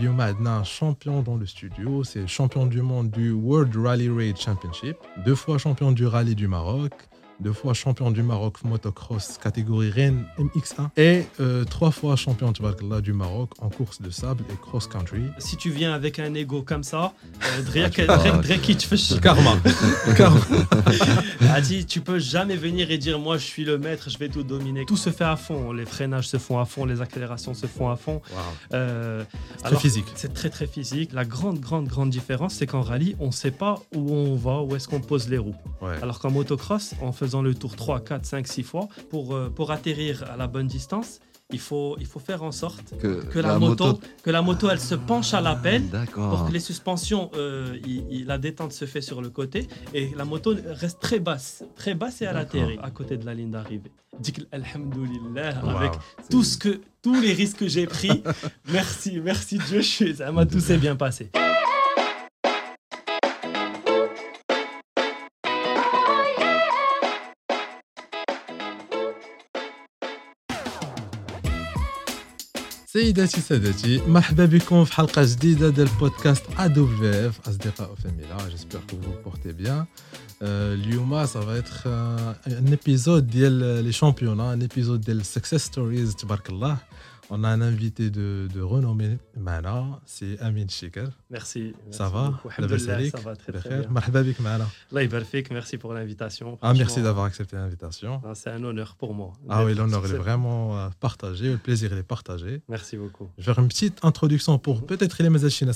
Yuma Adnan, champion dans le studio, c'est champion du monde du World Rally Raid Championship, deux fois champion du rallye du Maroc, deux fois champion du Maroc motocross catégorie Rennes MX1 et euh, trois fois champion du Maroc en course de sable et cross-country. Si tu viens avec un ego comme ça, euh, Karma. Karma. Adi, tu peux jamais venir et dire moi je suis le maître, je vais tout dominer. Tout se fait à fond, les freinages se font à fond, les accélérations se font à fond. Euh, c'est très physique. C'est très très physique. La grande grande grande différence, c'est qu'en rallye, on ne sait pas où on va, où est-ce qu'on pose les roues. Alors qu'en motocross, on fait faisant le tour 3, 4, 5, 6 fois, pour, euh, pour atterrir à la bonne distance, il faut, il faut faire en sorte que, que la, moto, que la moto elle se penche à l'appel pour que les suspensions, euh, la détente se fait sur le côté et la moto reste très basse, très basse et à l'atterrir à côté de la ligne d'arrivée. Dis alhamdoulilah avec tout ce que, tous les risques que j'ai pris. merci, merci Dieu, ça m'a tout s'est bien passé. سيداتي سادتي مرحبا بكم في حلقه جديده ديال بودكاست ا دبليو اف اصدقاء فاميلا جيسبر كو فو بورتي بيان اليوم سا فا اتر ان ابيزود ديال لي شامبيونا ان ابيزود ديال سكسيس ستوريز تبارك الله On a un invité de, de renommée maintenant, c'est Amin Shiker. Merci. Ça va? Ça va très, très bien. merci pour l'invitation. Ah, merci d'avoir accepté l'invitation. Ah, c'est un honneur pour moi. Ah oui, l'honneur est vraiment euh, partagé, le plaisir est partagé. Merci beaucoup. Je vais faire une petite introduction pour peut-être les Mazachines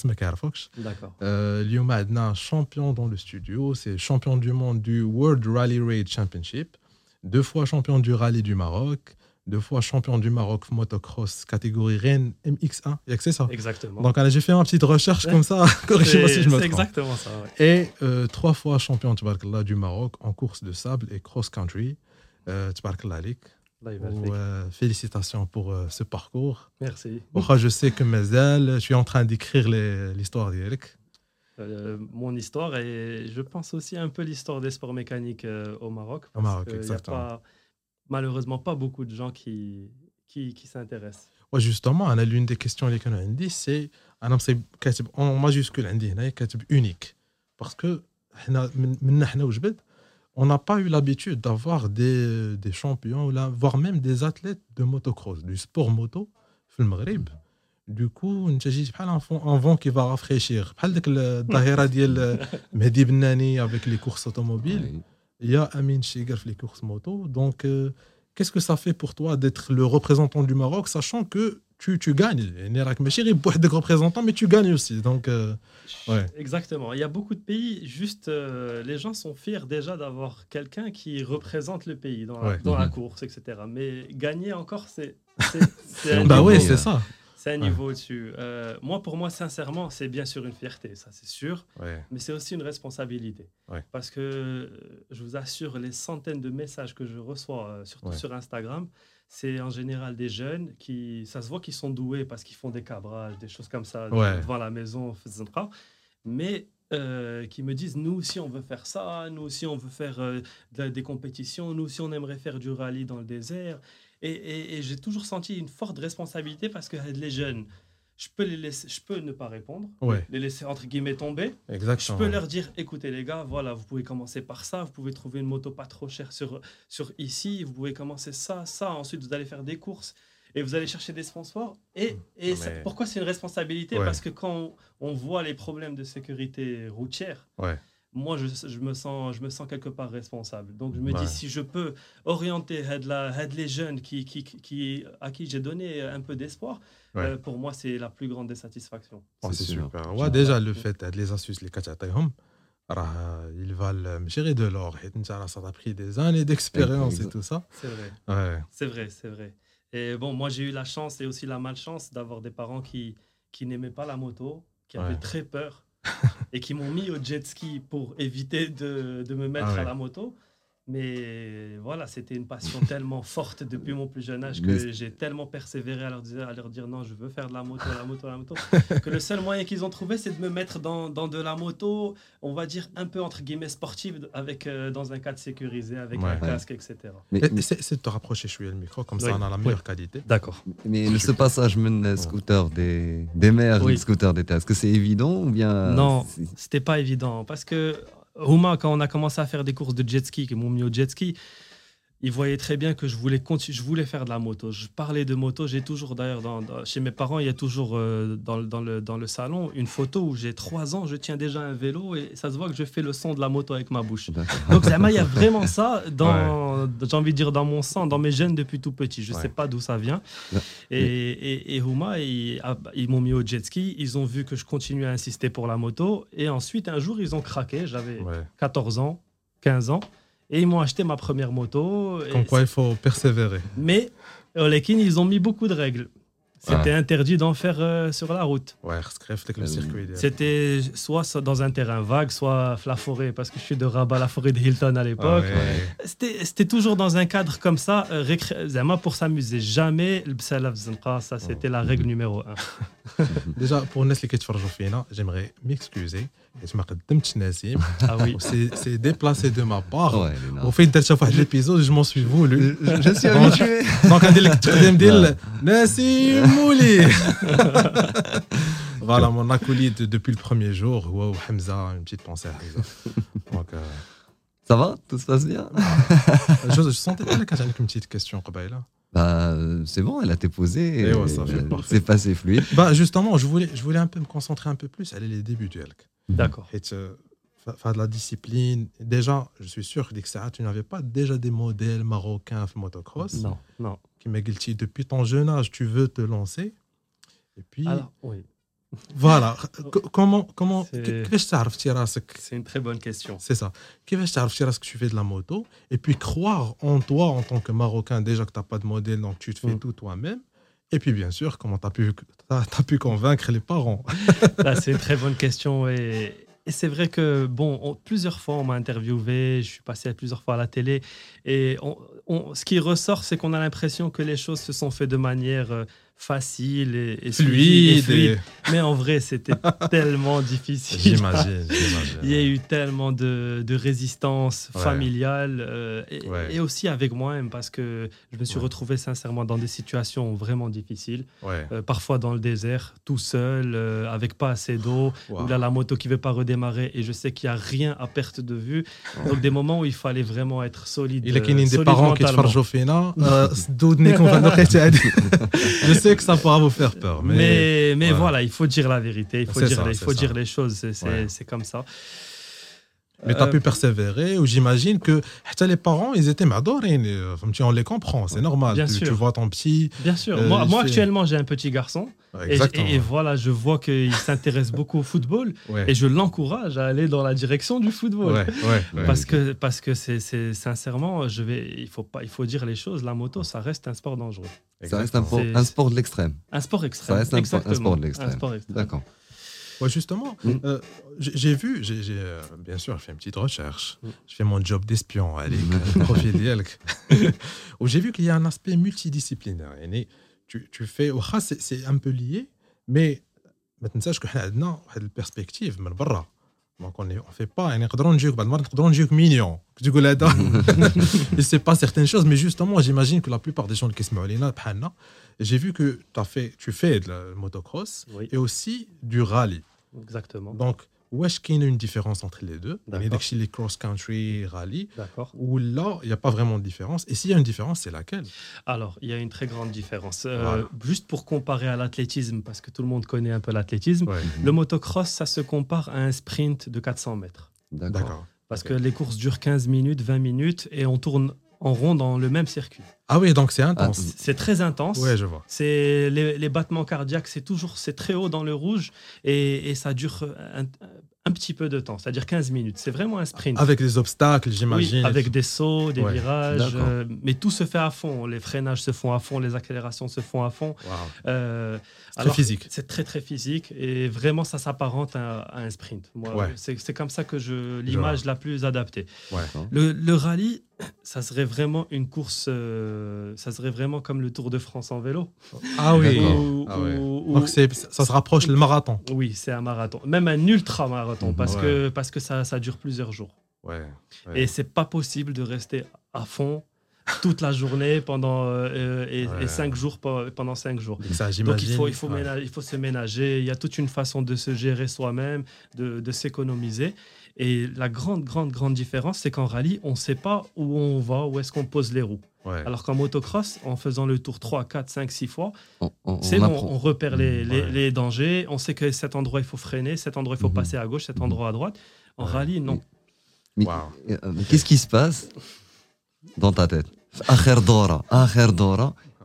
D'accord. Euh, Lyon un champion dans le studio, c'est champion du monde du World Rally Raid Championship, deux fois champion du rallye du Maroc, deux fois champion du Maroc motocross catégorie Rennes MX1. Il y a que c'est ça. Exactement. Donc j'ai fait une petite recherche comme ça. Corrigez-moi si je me trompe. C'est exactement ça. Et euh, trois fois champion du Maroc en course de sable et cross-country. Euh, euh, félicitations pour euh, ce parcours. Merci. je sais que Mazel, je suis en train d'écrire l'histoire d'Eric. Euh, mon histoire et je pense aussi un peu l'histoire des sports mécaniques au Maroc. Au Maroc, exactement malheureusement pas beaucoup de gens qui, qui, qui s'intéressent. Ouais, justement, l'une des questions que nous dit, c'est en majuscule, unique. Parce que on n'a pas eu l'habitude d'avoir des, des champions, voire même des athlètes de motocross, du sport moto, le Maghreb. Du coup, on un vent qui va rafraîchir. Avec les courses automobiles il y a Amin Shigar les courses moto. Donc, euh, qu'est-ce que ça fait pour toi d'être le représentant du Maroc, sachant que tu, tu gagnes? Il peut être représentant, mais tu gagnes aussi. Donc, euh, ouais. Exactement. Il y a beaucoup de pays, juste euh, les gens sont fiers déjà d'avoir quelqu'un qui représente le pays dans la, dans la mhm. course, etc. Mais gagner encore, c'est. bah oui, c'est ça. C'est un niveau au-dessus. Euh, moi, pour moi, sincèrement, c'est bien sûr une fierté, ça c'est sûr. Mais c'est aussi une responsabilité. Parce que euh, je vous assure, les centaines de messages que je reçois, euh, surtout sur Instagram, c'est en général des jeunes qui, ça se voit qu'ils sont doués parce qu'ils font des cabrages, des choses comme ça devant la maison, mais qui me disent nous aussi on veut faire ça, nous aussi on veut faire des compétitions, nous aussi on aimerait faire du rallye dans le désert. Et, j'ai toujours senti une forte responsabilité parce que les jeunes, je peux, les laisser, je peux ne pas répondre, les laisser entre guillemets tomber. Exactement. Je peux leur dire écoutez les gars, voilà, vous pouvez commencer par ça, vous pouvez trouver une moto pas trop chère sur, sur ici, vous pouvez commencer ça, ça, ensuite vous allez faire des courses et vous allez chercher des sponsors. Et, et pourquoi c'est une responsabilité? Parce que quand on, voit les problèmes de sécurité routière, ouais moi, je, je, me sens, je me sens quelque part responsable. Donc, je me dis, si je peux orienter les jeunes qui, qui, qui, à qui j'ai donné un peu d'espoir, euh, pour moi, c'est la plus grande des satisfactions. Oh, c'est super. Ouais, déjà, le fait de les astuces, les ils valent gérer de l'or. Ça a pris des années d'expérience et tout ça. C'est vrai. Ouais. C'est vrai, c'est vrai. Et bon, moi, j'ai eu la chance et aussi la malchance d'avoir des parents qui, qui n'aimaient pas la moto, qui avaient très peur et qui m'ont mis au jet ski pour éviter de, de me mettre ah à la moto. Mais voilà, c'était une passion tellement forte depuis mon plus jeune âge que j'ai tellement persévéré à leur, dire, à leur dire non, je veux faire de la moto, la moto, la moto, que le seul moyen qu'ils ont trouvé, c'est de me mettre dans, dans, de la moto, on va dire un peu entre guillemets sportive, avec, euh, dans un cadre sécurisé, avec un casque, etc. Mais, c'est de te rapprocher, je suis le micro, comme ça on a la meilleure qualité. D'accord. Mais ce passage mène scooter des, des mers, scooter d'état, est-ce que c'est évident ou bien. Non, c'était pas évident parce que Rouma, quand on a commencé à faire des courses de jet ski, qui m'ont mis au jet ski, il voyait très bien que je voulais, je voulais faire de la moto. Je parlais de moto. J'ai toujours, d'ailleurs, chez mes parents, il y a toujours euh, dans, le, dans le salon une photo où j'ai trois ans, je tiens déjà un vélo et ça se voit que je fais le son de la moto avec ma bouche. Donc, il y a vraiment ça, dans, j'ai envie de dire, dans mon sang, dans mes gènes depuis tout petit. Je ne sais pas d'où ça vient. Et, et, et Houma, ils, m'ont mis au jet ski. Ils ont vu que je continuais à insister pour la moto. Et ensuite, un jour, ils ont craqué. J'avais 14 ans, 15 ans. Et ils m'ont acheté ma première moto. Comme quoi, il faut persévérer. Mais Olekin, ils ont mis beaucoup de règles. C'était interdit d'en faire euh, sur la route. Ouais, le euh, circuit. C'était soit dans un terrain vague, soit la forêt, parce que je suis de Rabat, la forêt de Hilton à l'époque. C'était toujours dans un cadre comme ça, euh, récré... Pour s'amuser. Jamais le Bsalaf ça c'était la règle numéro un. Déjà, pour Nestlé Ketchfarjoufina, j'aimerais m'excuser. Je m'appelle Ah oui. C'est déplacé de ma part. Ouais, Au fait de l'épisode, je m'en suis voulu. Je, je suis habitué. Donc, on dit le Nassim. Mouli Voilà, mon acolyte depuis le premier jour, wow, Hamza, une petite pensée à Hamza. Donc. Euh, ça va? Tout se passe bien? Ah. Je, je, sentais pas que j'avais une petite question, Qabaïla. Bah, euh, c'est bon, elle a été posée. Et ouais, ça fait bah, c'est passé fluide. Bah, justement, je voulais, je voulais un peu me concentrer un peu plus. Elle est les débuts du Elk. Mhm. D'accord. Et euh, faire de la discipline. Déjà, je suis sûr que tu n'avais pas déjà des modèles marocains en motocross. Non, non. Qui m'a dit depuis ton jeune âge, tu veux te lancer. Et puis. Alors, oui. Voilà. comment. comment C'est une très bonne question. C'est ça. que tu fais de la moto Et puis croire en toi en tant que Marocain, déjà que tu n'as pas de modèle, donc tu te fais mm. tout toi-même. Et puis, bien sûr, comment tu as pu, as, pu convaincre les parents? C'est une très bonne question. Et, c'est vrai que, bon, plusieurs fois, on m'a interviewé, je suis passé plusieurs fois à la télé. Et ce qui ressort, c'est qu'on a l'impression que les choses se sont faites de manière euh, facile et, fluide, Mais en vrai, c'était tellement difficile. J'imagine. Il y a eu tellement de, de résistance familiale euh, et, aussi avec moi-même parce que je me suis retrouvé sincèrement dans des situations vraiment difficiles. Euh, parfois dans le désert, tout seul, euh, avec pas assez d'eau, ou là la moto qui veut pas redémarrer et je sais qu'il y a rien à perte de vue. Donc des moments où il fallait vraiment être solide. Il y a des parents qui Je sais que ça pourra vous faire peur. Mais, mais, voilà, il faut dire la vérité, il faut, dire, il faut dire les choses, c'est comme ça. Mais tu as pu persévérer, ou j'imagine que les parents, ils étaient madorés. On les comprend, c'est normal. Bien tu, sûr. tu, vois ton petit. Bien sûr. moi, moi actuellement, j'ai un petit garçon. Et, voilà, je vois qu'il s'intéresse beaucoup au football. Et je l'encourage à aller dans la direction du football. parce que, parce que c'est sincèrement, je vais, il, faut pas, il faut dire les choses. La moto, ça reste un sport dangereux. Ça reste un, un sport de l'extrême. Un sport extrême. Ça reste un, sport de l'extrême. D'accord justement, mm. euh, j'ai vu, j'ai, euh, bien sûr, je fais une petite recherche. Mm. Je fais mon job d'espion, allez, profil où j'ai vu qu'il y a un aspect multidisciplinaire. Tu, tu fais, c'est un peu lié, mais maintenant, je qu'on a une perspective, mais donc on ne fait pas, on est mignon. Tu ne sais pas certaines choses, mais justement, j'imagine que la plupart des gens qui sont j'ai vu que as fait, tu fais de la motocross et aussi du rallye. Exactement. Donc, où est-ce qu'il y a une différence entre les deux? Il y a les cross-country, rallye, où là, il n'y a pas vraiment de différence. Et s'il y a une différence, c'est laquelle? Alors, il y a une très grande différence. Euh, juste pour comparer à l'athlétisme, parce que tout le monde connaît un peu l'athlétisme, le motocross, ça se compare à un sprint de 400 mètres. D'accord. Parce que les courses durent 15 minutes, 20 minutes, et on tourne en rond dans le même circuit. Ah oui, donc c'est intense. Ah, c'est très intense. Ouais, je vois. C'est les, battements cardiaques, c'est toujours c'est très haut dans le rouge et, ça dure un petit peu de temps, c'est-à-dire 15 minutes. C'est vraiment un sprint. Avec des obstacles, j'imagine. Oui, avec des sauts, des virages. Euh, mais tout se fait à fond. Les freinages se font à fond, les accélérations se font à fond. Euh, c'est très physique. C'est très, très physique. Et vraiment, ça s'apparente à, un sprint. C'est comme ça que je l'image la plus adaptée. Le, le, rallye, ça serait vraiment une course, euh, ça serait vraiment comme le Tour de France en vélo. Ah oui, ah Donc ça se rapproche le marathon. Oui, c'est un marathon, même un ultra marathon, parce que, parce que ça, ça dure plusieurs jours. Ouais, Et c'est pas possible de rester à fond toute la journée pendant euh, et, cinq jours pendant cinq jours. Donc il faut il faut, il faut se ménager. Il y a toute une façon de se gérer soi-même, de, de s'économiser. Et la grande, grande, grande différence, c'est qu'en rallye, on ne sait pas où on va, où est-ce qu'on pose les roues. Alors qu'en motocross, en faisant le tour 3, 4, 5, 6 fois, c'est bon, on repère les, les, dangers, on sait que cet endroit, il faut freiner, cet endroit, il faut mhm. passer à gauche, cet mhm. endroit à droite. En rallye, non. Euh, qu'est-ce qui se passe dans ta tête?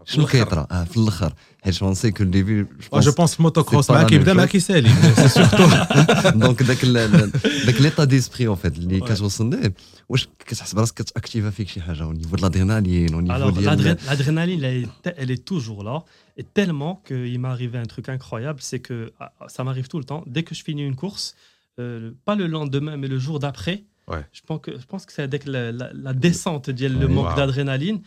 شنو كيطرا اه في الاخر حيت جون سي كو ديبي جو بونس موتوكروس معاك يبدا معاك يسالي سي سورتو دونك داك داك ليطا ديسبري اون فيت اللي كتوصل ليه واش كتحس براسك كتاكتيفا فيك شي حاجه au niveau de l'adrénaline au niveau de l'adrénaline elle est toujours là et tellement qu'il m'est arrivé un truc incroyable c'est que ça m'arrive tout le temps dès que je finis une course euh, pas le lendemain mais le jour d'après Ouais. Je pense que, je pense que c'est dès que la, la, la descente, le manque d'adrénaline,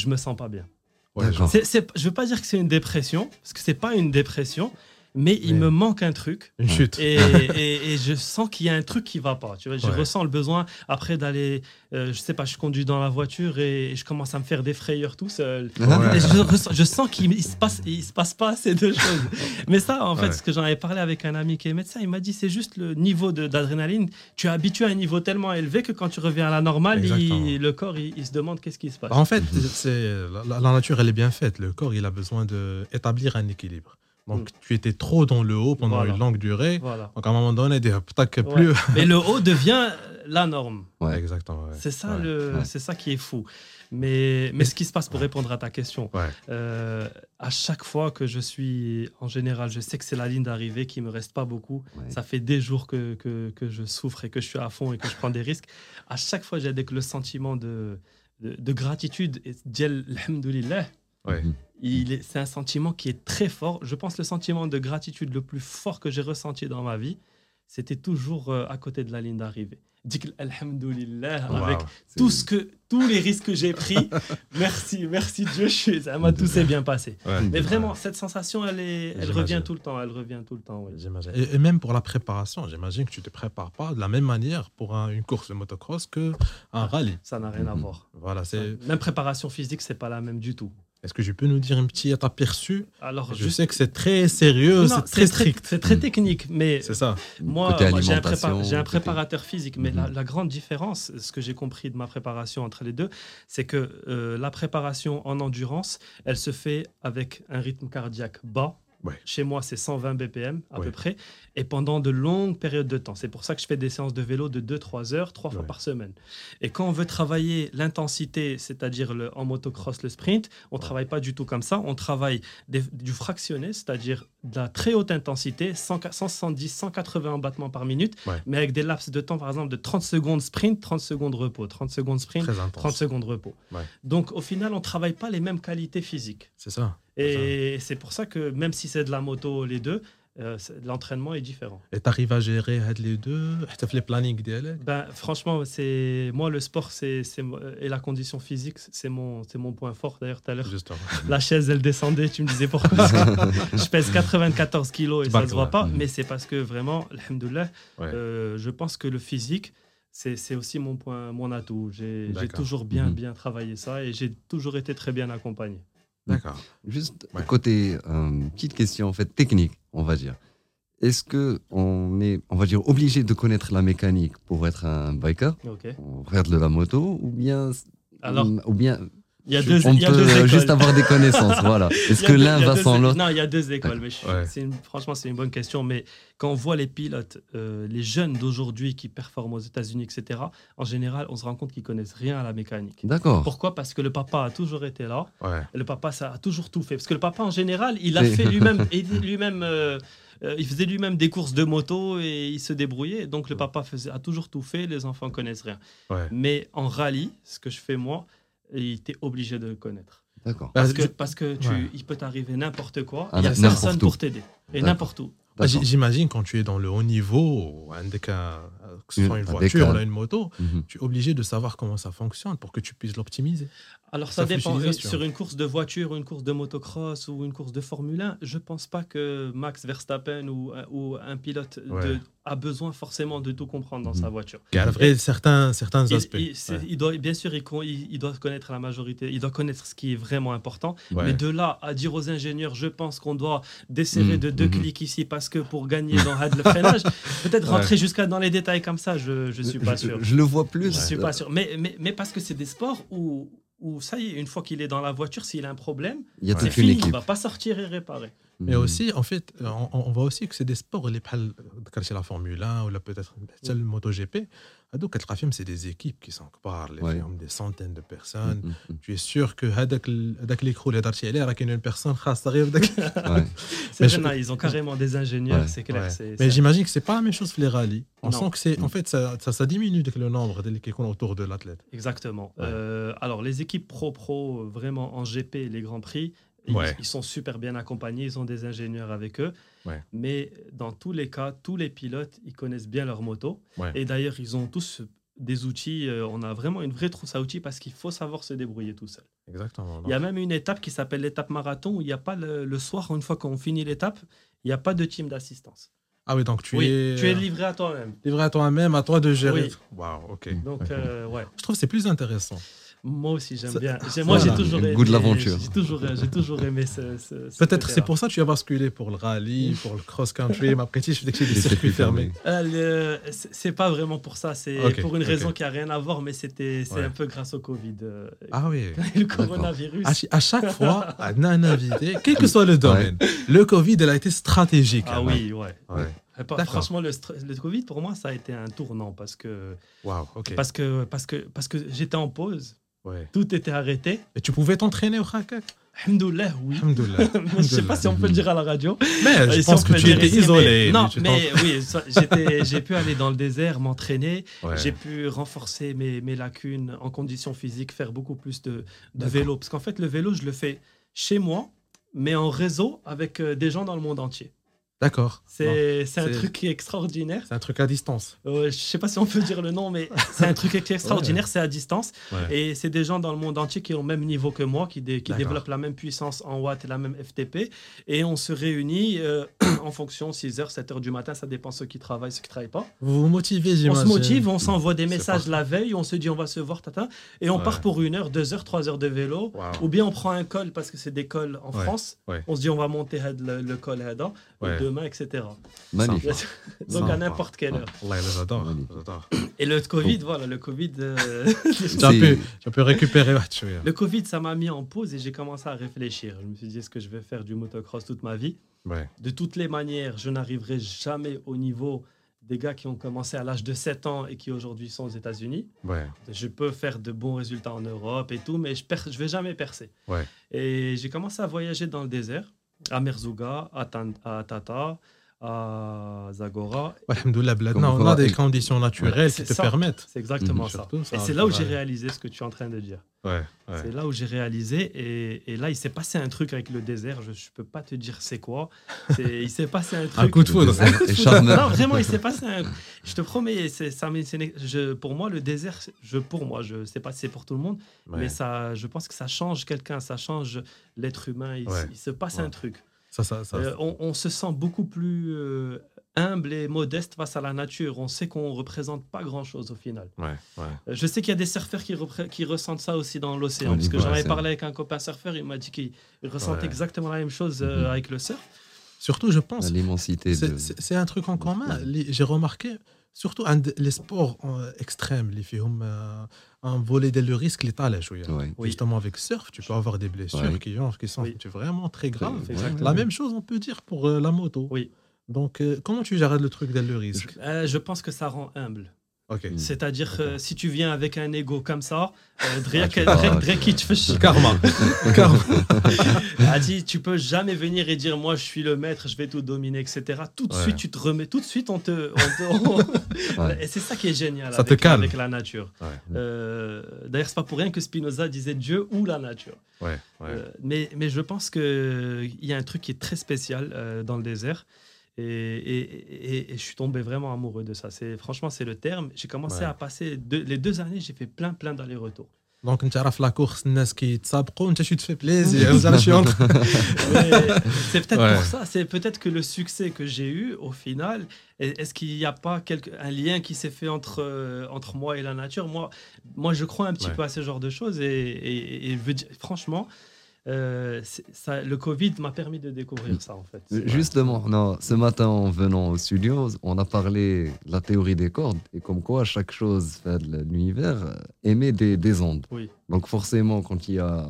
je me sens pas bien. Ouais, je ne veux pas dire que c'est une dépression, parce que c'est pas une dépression, mais il me manque un truc. Une chute. Et, et, je sens qu'il y a un truc qui va pas. Tu vois, je ressens le besoin après d'aller, euh, je sais pas, je conduis dans la voiture et je commence à me faire des frayeurs tout seul. je, sens qu'il se passe, il se passe pas assez de choses. Mais ça, en fait, ce que j'en avais parlé avec un ami qui est médecin, il m'a dit c'est juste le niveau d'adrénaline. Tu es habitué à un niveau tellement élevé que quand tu reviens à la normale, le corps il, se demande qu'est-ce qui se passe. En fait, c'est la, la, nature elle est bien faite. Le corps il a besoin d'établir un équilibre. Donc, mm. tu étais trop dans le haut pendant une longue durée. Donc, à un moment donné, que plus. Mais le haut devient la norme. Ouais, exactement. C'est ça, le, c'est ça qui est fou. Mais, mais ce qui se passe pour répondre à ta question, euh, à chaque fois que je suis, en général, je sais que c'est la ligne d'arrivée qui me reste pas beaucoup. Ça fait des jours que, que, que, je souffre et que je suis à fond et que je prends des risques. À chaque fois, j'ai le sentiment de, de, de gratitude. Et, alhamdoulilah, Mhm. C'est un sentiment qui est très fort. Je pense le sentiment de gratitude le plus fort que j'ai ressenti dans ma vie, c'était toujours euh, à côté de la ligne d'arrivée. Dik alhamdoulilah, avec tout ce que, tous les risques que j'ai pris. merci, merci Dieu, ça tout s'est bien passé. Mais vraiment, cette sensation, elle, est, elle revient tout le temps. Elle revient tout le temps. Et, même pour la préparation, j'imagine que tu ne te prépares pas de la même manière pour une course de motocross qu'un rallye. Ça n'a rien à voir. Voilà, c'est même préparation physique, c'est pas la même du tout. Est-ce que je peux nous dire un petit aperçu Alors, je, sais que c'est très sérieux, c'est très strict. C'est très technique, mais ça. Moi, j'ai un, préparateur physique, mais mhm. la, grande différence, ce que j'ai compris de ma préparation entre les deux, c'est que euh, la préparation en endurance, elle se fait avec un rythme cardiaque bas chez moi, c'est 120 BPM à peu près, et pendant de longues périodes de temps. C'est pour ça que je fais des séances de vélo de 2-3 heures, trois fois par semaine. Et quand on veut travailler l'intensité, c'est-à-dire en motocross, le sprint, on ne travaille pas du tout comme ça. On travaille du fractionné, c'est-à-dire de la très haute intensité, 170, 180 battements par minute, mais avec des laps de temps, par exemple, de 30 secondes sprint, 30 secondes repos, 30 secondes sprint, 30 secondes repos. Donc au final, on ne travaille pas les mêmes qualités physiques. C'est ça. Et c'est pour ça que même si c'est de la moto, les deux, euh, l'entraînement est différent. Et tu arrives à gérer les deux Tu fait les plannings ben, Franchement, c'est moi, le sport c'est et la condition physique, c'est mon, mon point fort. D'ailleurs, tout à l'heure, la chaise, elle descendait, tu me disais pourquoi Je pèse 94 kilos et ça ne se voit pas, mais c'est parce que vraiment, alhamdoulilah, euh, je pense que le physique, c'est aussi mon point, mon atout. J'ai toujours bien, mhm. bien travaillé ça et j'ai toujours été très bien accompagné. D'accord. Juste côté euh, petite question en fait technique, on va dire. Est-ce que on est, on va dire, obligé de connaître la mécanique pour être un biker, on faire de la moto, ou bien, Alors, ou bien il y a deux, on peut juste avoir des connaissances, voilà. Est-ce que l'un va sans l'autre Non, il y a deux écoles. Mais franchement, c'est une bonne question. Mais quand on voit les pilotes, euh, les jeunes d'aujourd'hui qui performent aux États-Unis, etc., en général, on se rend compte qu'ils connaissent rien à la mécanique. D'accord. Pourquoi? Parce que le papa a toujours été là. Et le papa, ça a toujours tout fait. Parce que le papa, en général, il a fait lui-même, lui-même. Euh, Euh, il faisait lui-même des courses de moto et il se débrouillait. Donc le papa faisait, a toujours tout fait, les enfants connaissent rien. Mais en rallye, ce que je fais moi, il était obligé de le connaître. D'accord. Parce que, parce que tu, il peut t'arriver n'importe quoi, ah, il n'y a personne pour t'aider. Et n'importe où. Bah, j'imagine quand tu es dans le haut niveau, que ce soit une voiture ou une moto, mhm. tu es obligé de savoir comment ça fonctionne pour que tu puisses l'optimiser. Alors ça, dépend. Sur une course de voiture, une course de motocross ou une course de Formule 1, je pense pas que Max Verstappen ou, ou un pilote a besoin forcément de tout comprendre dans sa mhm. voiture. Il y a vrai, certains, certains aspects. Il, doit, bien sûr, il, doit connaître la majorité, il doit connaître ce qui est vraiment important. Mais de là à dire aux ingénieurs, je pense qu'on doit desserrer mhm. de deux clics ici parce que pour gagner dans le freinage, peut-être rentrer jusqu'à dans les détails comme ça, je ne suis pas sûr. Je, le vois plus. Je suis pas sûr. Mais, mais, mais parce que c'est des sports où où ça y est, une fois qu'il est dans la voiture, s'il a un problème, c'est fini, il ne va pas sortir et réparer. Mais aussi, en fait, on, voit aussi que c'est des sports, les c'est la Formule 1 ou peut-être le MotoGP. Donc, c'est des équipes qui sont parlent, des centaines de personnes. Mm, mm, mm. Tu es sûr que avec l'écran, les dartiers, il y a une personne. C'est vrai, ils ont carrément des ingénieurs, c'est clair. Mais j'imagine que c'est pas la même chose que les rallyes. On sent que c'est, en fait, ça, ça, diminue le nombre d'équipes autour de l'athlète. Exactement. Euh, alors, les équipes pro-pro, vraiment en GP, les grands prix, ils, sont super bien accompagnés, ils ont des ingénieurs avec eux. Mais dans tous les cas, tous les pilotes, ils connaissent bien leur moto. Et d'ailleurs, ils ont tous des outils. Euh, on a vraiment une vraie trousse à outils parce qu'il faut savoir se débrouiller tout seul. Exactement. Il y a même une étape qui s'appelle l'étape marathon où il n'y a pas le, soir, une fois qu'on finit l'étape, il n'y a pas de team d'assistance. Ah oui, donc tu es. Tu es livré à toi-même. Livré à toi-même, à toi de gérer. Waouh, ok. Donc, euh, ouais. Je trouve que c'est plus intéressant. Moi aussi, j'aime bien. Moi, j'ai toujours aimé. Le goût de l'aventure. J'ai toujours, toujours aimé ce. ce, Peut-être c'est pour ça que tu as basculé pour le rallye, pour le cross-country. mais après, je fais des circuits fermés. Euh, c'est pas vraiment pour ça. C'est pour une raison qui a rien à voir, mais c'était c'est un peu grâce au Covid. Euh, ah oui. le coronavirus. À, chaque fois, on a un invité, quel que soit le domaine. Le Covid, elle a été stratégique. Ah oui, ouais. ouais. Franchement, le, le, Covid, pour moi, ça a été un tournant parce que, wow, ok. parce que, parce que, parce que j'étais en pause. Tout était arrêté. Et tu pouvais t'entraîner au Khakak Alhamdoulilah, oui. je ne sais pas si on peut le dire à la radio. Mais je pense que tu étais isolé. non, mais oui, j'ai pu aller dans le désert, m'entraîner. J'ai pu renforcer mes, mes, lacunes en conditions physiques, faire beaucoup plus de, de vélo. Parce qu'en fait, le vélo, je le fais chez moi, mais en réseau avec euh, des gens dans le monde entier. D'accord. C'est un truc qui est extraordinaire. C'est un truc à distance. Je je sais pas si on peut dire le nom, mais c'est un truc extraordinaire, c'est à distance. Et c'est des gens dans le monde entier qui ont le même niveau que moi, qui, qui développent la même puissance en watts et la même FTP. Et on se réunit euh, en fonction 6h, 7h du matin, ça dépend ceux qui travaillent, ceux qui ne travaillent pas. Vous vous motivez. On se motive, on s'envoie des messages la veille, on se dit on va se voir, tata, et on part pour une heure, deux heures, trois heures de vélo. Ou bien on prend un col parce que c'est des cols en France. On se dit on va monter le, le col demain, etc. Magnifique. Donc à n'importe quelle heure. j'adore. Et le Covid, voilà, le Covid. Euh, tu peux récupérer. Le Covid, ça m'a mis en pause et j'ai commencé à réfléchir. Je me suis dit, est-ce que je vais faire du motocross toute ma vie? De toutes les manières, je n'arriverai jamais au niveau des gars qui ont commencé à l'âge de 7 ans et qui aujourd'hui sont aux États-Unis. Je peux faire de bons résultats en Europe et tout, mais je ne vais jamais percer. Et j'ai commencé à voyager dans le désert à Merzouga, à, Tata, à Zagora. on a des conditions naturelles qui te permettent. C'est exactement ça. Et c'est là où j'ai réalisé ce que tu es en train de dire. C'est là où j'ai réalisé. Et, et, là, il s'est passé un truc avec le désert. Je ne peux pas te dire c'est quoi. Il s'est passé un truc. un coup de foudre. non, vraiment, il s'est passé un. Je te promets, ça, je, pour moi, le désert, je, pour moi, je ne sais pas si c'est pour tout le monde, mais ça, je pense que ça change quelqu'un, ça change l'être humain. Il, se passe un truc. Ça, ça, ça, euh, on, on, se sent beaucoup plus euh, humble et modeste face à la nature. On sait qu'on représente pas grand-chose au final. Ouais, ouais. Euh, je sais qu'il y a des surfeurs qui, qui ressentent ça aussi dans l'océan. Parce que j'en avais parlé avec un copain surfeur, il m'a dit qu'il ressent exactement la même chose mhm. avec le surf. Surtout, je pense. L'immensité. C'est un truc en commun. J'ai remarqué, surtout les sports extrêmes, les films, un volet de risque létal. Justement, avec surf, tu peux avoir des blessures qui, qui, sont vraiment très graves. La même chose, on peut dire pour la moto. Oui. Donc, comment tu gères le truc de le risque? Je pense que ça rend humble. Mm. C'est-à-dire, que si tu viens avec un ego comme ça, Karma. Tu peux jamais venir et dire moi je suis le maître, je vais tout dominer, etc. Tout de suite, tu te remets, tout de suite, on te. Et c'est ça qui est génial ça avec, te calme. avec la nature. Euh, D'ailleurs, c'est pas pour rien que Spinoza disait Dieu ou la nature. Euh, mais, mais je pense qu'il y a un truc qui est très spécial euh, dans le désert. Et, je suis tombé vraiment amoureux de ça. C'est franchement c'est le terme. J'ai commencé à passer les deux années, j'ai fait plein plein d'allers-retours. Donc tu as la course, les qui tu te fais plaisir. c'est peut-être pour ça, c'est peut-être que le succès que j'ai eu au final, est-ce qu'il n'y a pas quelque, un lien qui s'est fait entre, euh, entre moi et la nature? Moi, moi, je crois un petit peu à ce genre de choses et franchement, euh, ça, le Covid m'a permis de découvrir ça en fait. Justement, non, ce matin en venant au studio, on a parlé de la théorie des cordes et comme quoi chaque chose fait de l'univers euh, émet des, des ondes. Oui. Donc forcément, quand il y a,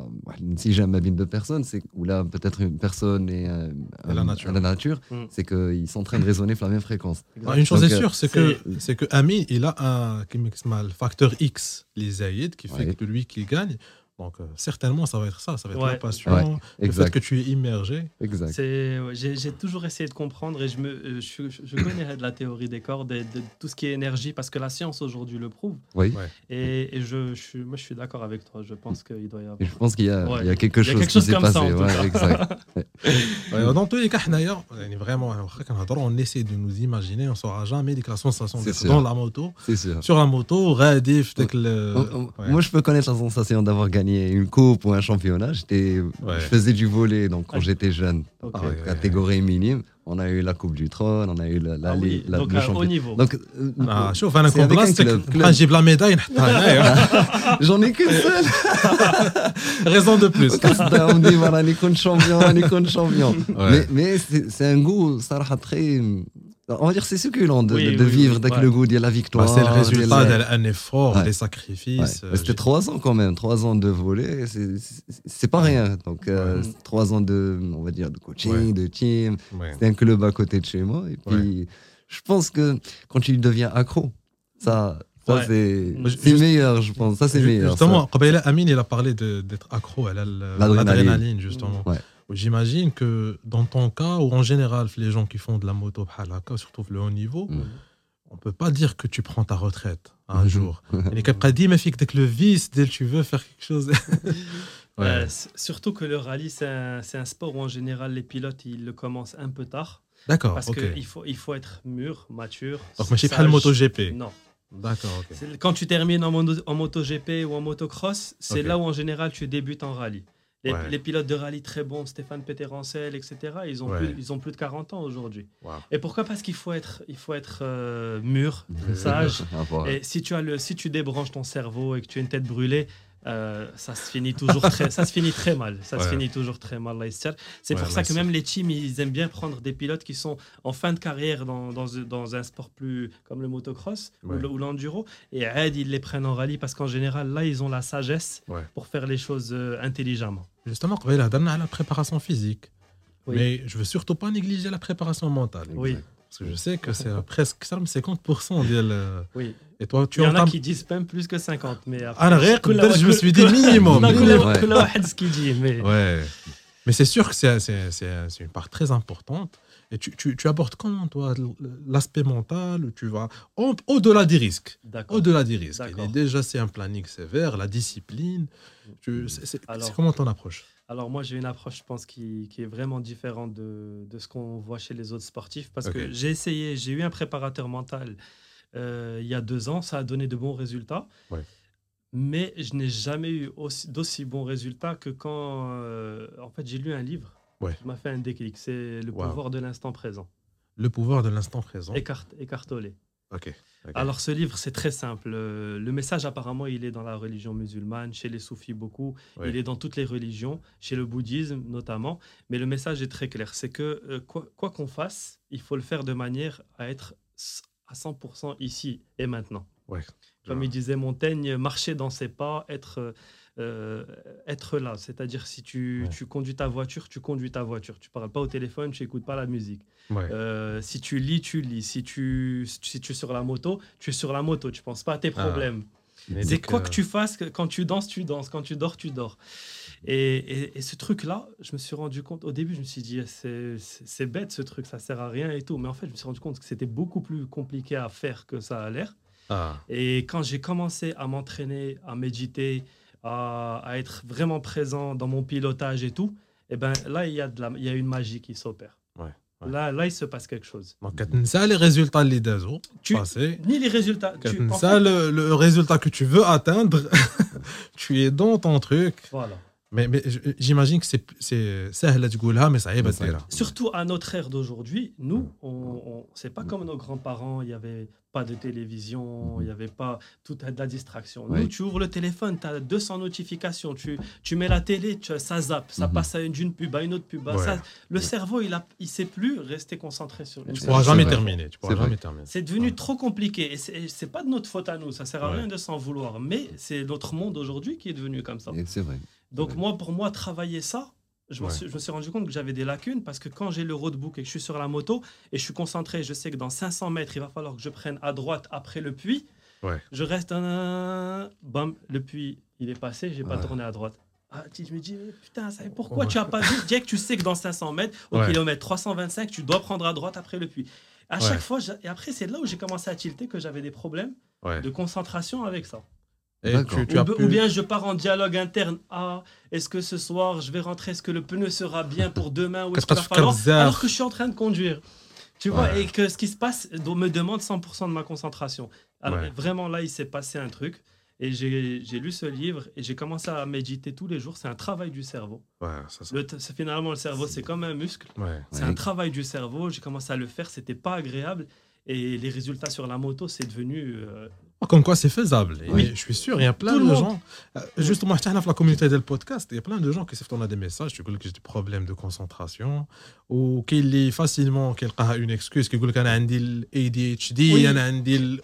si j'ai un mabine de personnes, c'est où là peut-être une personne et euh, la nature, la nature mm. c'est qu'ils sont en train de résonner sur la même fréquence. Ah, une chose est sûre, c'est que c'est que Ami, il a un facteur X, les Aïd, qui fait que lui qui gagne. Donc, euh, certainement, ça va être ça. Ça va être la passion, le fait que tu es immergé. Exact. J'ai toujours essayé de comprendre et je, me, euh, je, je, connais de la théorie des cordes et de tout ce qui est énergie parce que la science aujourd'hui le prouve. Oui. Et, et je, je, moi, je suis d'accord avec toi. Je pense qu'il doit y avoir. je pense qu'il y, y, a quelque chose, qui s'est passé. Ça, exact. dans tous les cas, d'ailleurs, vraiment, on essaie de nous imaginer, on ne saura jamais la sensation d'être dans la moto. Sur la moto, radif. Moi, je peux connaître la sensation d'avoir gagné une coupe ou un championnat. J'étais, ouais. Je faisais du volet donc, quand ah. j'étais jeune, ah, catégorie minime. On a eu la Coupe du Trône, on a eu la, la, ah, oui. la donc, le championnat. Haut niveau. Donc, euh, ah, je trouve un contraste. Quand j'ai la médaille, j'en ai qu'une seule. Raison de plus. on me dit voilà, on est champion, on est champion. Mais, c'est, un goût, ça très on va dire c'est succulent de, de, vivre avec le goût de la victoire. Bah, c'est le résultat d'un effort, des sacrifices. Euh, c'était trois ans quand même, trois ans de voler, c'est pas rien. Donc euh, trois ans de, on va dire, de coaching, de team. C'est un club à côté de chez moi. Et puis, je pense que quand tu deviens accro, ça, ça c'est meilleur, je pense. Ça c'est meilleur. Justement, Amine, il a parlé d'être accro à l'adrénaline, justement. J'imagine que dans ton cas, ou en général, les gens qui font de la moto, surtout le haut niveau, mm. on ne peut pas dire que tu prends ta retraite un mm-hmm. jour. Il est capable de dire que le vice, dès que tu veux faire quelque chose. Euh, surtout que le rallye, c'est un, un, sport où en général, les pilotes, ils le commencent un peu tard. D'accord. Parce qu'il faut, il faut être mûr, mature. Donc, je ne pas le MotoGP. Non. D'accord. Quand tu termines en, moto, en MotoGP ou en motocross, c'est là où en général tu débutes en rallye. Les, pilotes de rallye très bons, Stéphane Peterrancel, etc., ils ont, plus, ils ont plus de 40 ans aujourd'hui. Et pourquoi Parce qu'il faut être, il faut être euh, mûr, sage. et si tu, as le, si tu débranches ton cerveau et que tu as une tête brûlée, euh, ça se finit toujours très, ça se finit très mal. Ça se finit toujours très mal. C'est pour ça que même les teams, ils aiment bien prendre des pilotes qui sont en fin de carrière dans, dans, dans un sport plus comme le motocross ou l'enduro. Et Aide, ils les prennent en rallye parce qu'en général, là, ils ont la sagesse pour faire les choses euh, intelligemment. Justement, on a la préparation physique. Mais je veux surtout pas négliger la préparation mentale. Oui. Parce que je sais que c'est presque 50% de Oui. Et toi, tu Il y en a qui disent même plus que 50. Mais après, je me suis dit minimum. mais... Ouais. Mais c'est sûr que c'est une part très importante. Et tu, tu, tu abordes comment, toi, l'aspect mental Tu vas au-delà des risques. Au-delà des risques. déjà, c'est un planning sévère, la discipline. C'est comment ton approche? alors moi, j'ai une approche, je pense, qui, qui est vraiment différente de, de ce qu'on voit chez les autres sportifs. Parce que j'ai essayé, j'ai eu un préparateur mental euh, il y a deux ans, ça a donné de bons résultats. Mais je n'ai jamais eu d'aussi bons résultats que quand, euh, en fait, j'ai lu un livre ouais. qui m'a fait un déclic. C'est Le pouvoir de l'instant présent. Le pouvoir de l'instant présent. Écart, écartolé. Ok. Alors ce livre, c'est très simple. Euh, le message, apparemment, il est dans la religion musulmane, chez les soufis beaucoup, il est dans toutes les religions, chez le bouddhisme notamment. Mais le message est très clair, c'est que euh, quoi qu'on fasse, il faut le faire de manière à être à 100% ici et maintenant. Ouais. Comme il disait Montaigne, marcher dans ses pas, être, euh, être là. C'est-à-dire, si tu, tu, conduis ta voiture, tu conduis ta voiture. Tu parles pas au téléphone, tu écoutes pas la musique. Euh, si tu lis, tu lis. Si tu, si tu es sur la moto, tu es sur la moto. Tu penses pas à tes ah. problèmes. C'est quoi que tu fasses, quand tu danses, tu danses. Quand tu dors, tu dors. Et, et, ce truc-là, je me suis rendu compte, au début, je me suis dit, c'est bête ce truc, ça sert à rien et tout. Mais en fait, je me suis rendu compte que c'était beaucoup plus compliqué à faire que ça a l'air. Ah. Et quand j'ai commencé à m'entraîner, à méditer, à, être vraiment présent dans mon pilotage et tout, et eh ben là, il y, a de la, il y a une magie qui s'opère. Là, là, il se passe quelque chose. Donc, ça, les résultats les tu, Ni les résultats. Tu, ça, le, le, résultat que tu veux atteindre, tu es dans ton truc. Voilà. Mais, mais j'imagine que c'est ça, mais ça est Surtout à notre ère d'aujourd'hui, nous, on, on c'est pas comme nos grands-parents, il y avait pas de télévision, il n'y avait pas toute la distraction. Nous, tu ouvres le téléphone, tu as 200 notifications, tu, tu mets la télé, tu, ça zappe, ça mhm. passe d'une pub à une autre pub. Ça, le cerveau, il ne il sait plus rester concentré sur une Tu ne pourras jamais terminer. C'est devenu trop compliqué. Et ce n'est pas de notre faute à nous, ça sert à rien de s'en vouloir. Mais c'est notre monde aujourd'hui qui est devenu comme ça. C'est vrai. Donc moi, pour moi, travailler ça, je, me suis, rendu compte que j'avais des lacunes parce que quand j'ai le roadbook et que je suis sur la moto et je suis concentré, je sais que dans 500 mètres, il va falloir que je prenne à droite après le puits. Je reste un. Bam, le puits, il est passé, j'ai pas tourné à droite. Ah, je me dis, putain, ça, pourquoi tu as pas vu? Dès que tu sais que dans 500 mètres, au kilomètre 325, tu dois prendre à droite après le puits. À chaque fois, et après, c'est là où j'ai commencé à tilter que j'avais des problèmes de concentration avec ça ou, bien je pars en dialogue interne. Ah, est-ce que ce soir je vais rentrer? Est-ce que le pneu sera bien pour demain? Ou est-ce qu'il va falloir Alors que je suis en train de conduire? Tu vois, et que ce qui se passe me demande 100% de ma concentration. Alors vraiment là, il s'est passé un truc. Et j'ai lu ce livre et j'ai commencé à méditer tous les jours. C'est un travail du cerveau. finalement, le cerveau, c'est comme un muscle. C'est un travail du cerveau. J'ai commencé à le faire. C'était pas agréable. Et les résultats sur la moto, c'est devenu euh, comme quoi c'est faisable. Et je suis sûr, il y a plein de gens. Euh, justement, dans la communauté du podcast, il y a plein de gens qui se des messages, tu dis que j'ai des problèmes de concentration, ou qu'il est facilement qu'il a une excuse, qu'il dit a ADHD, il a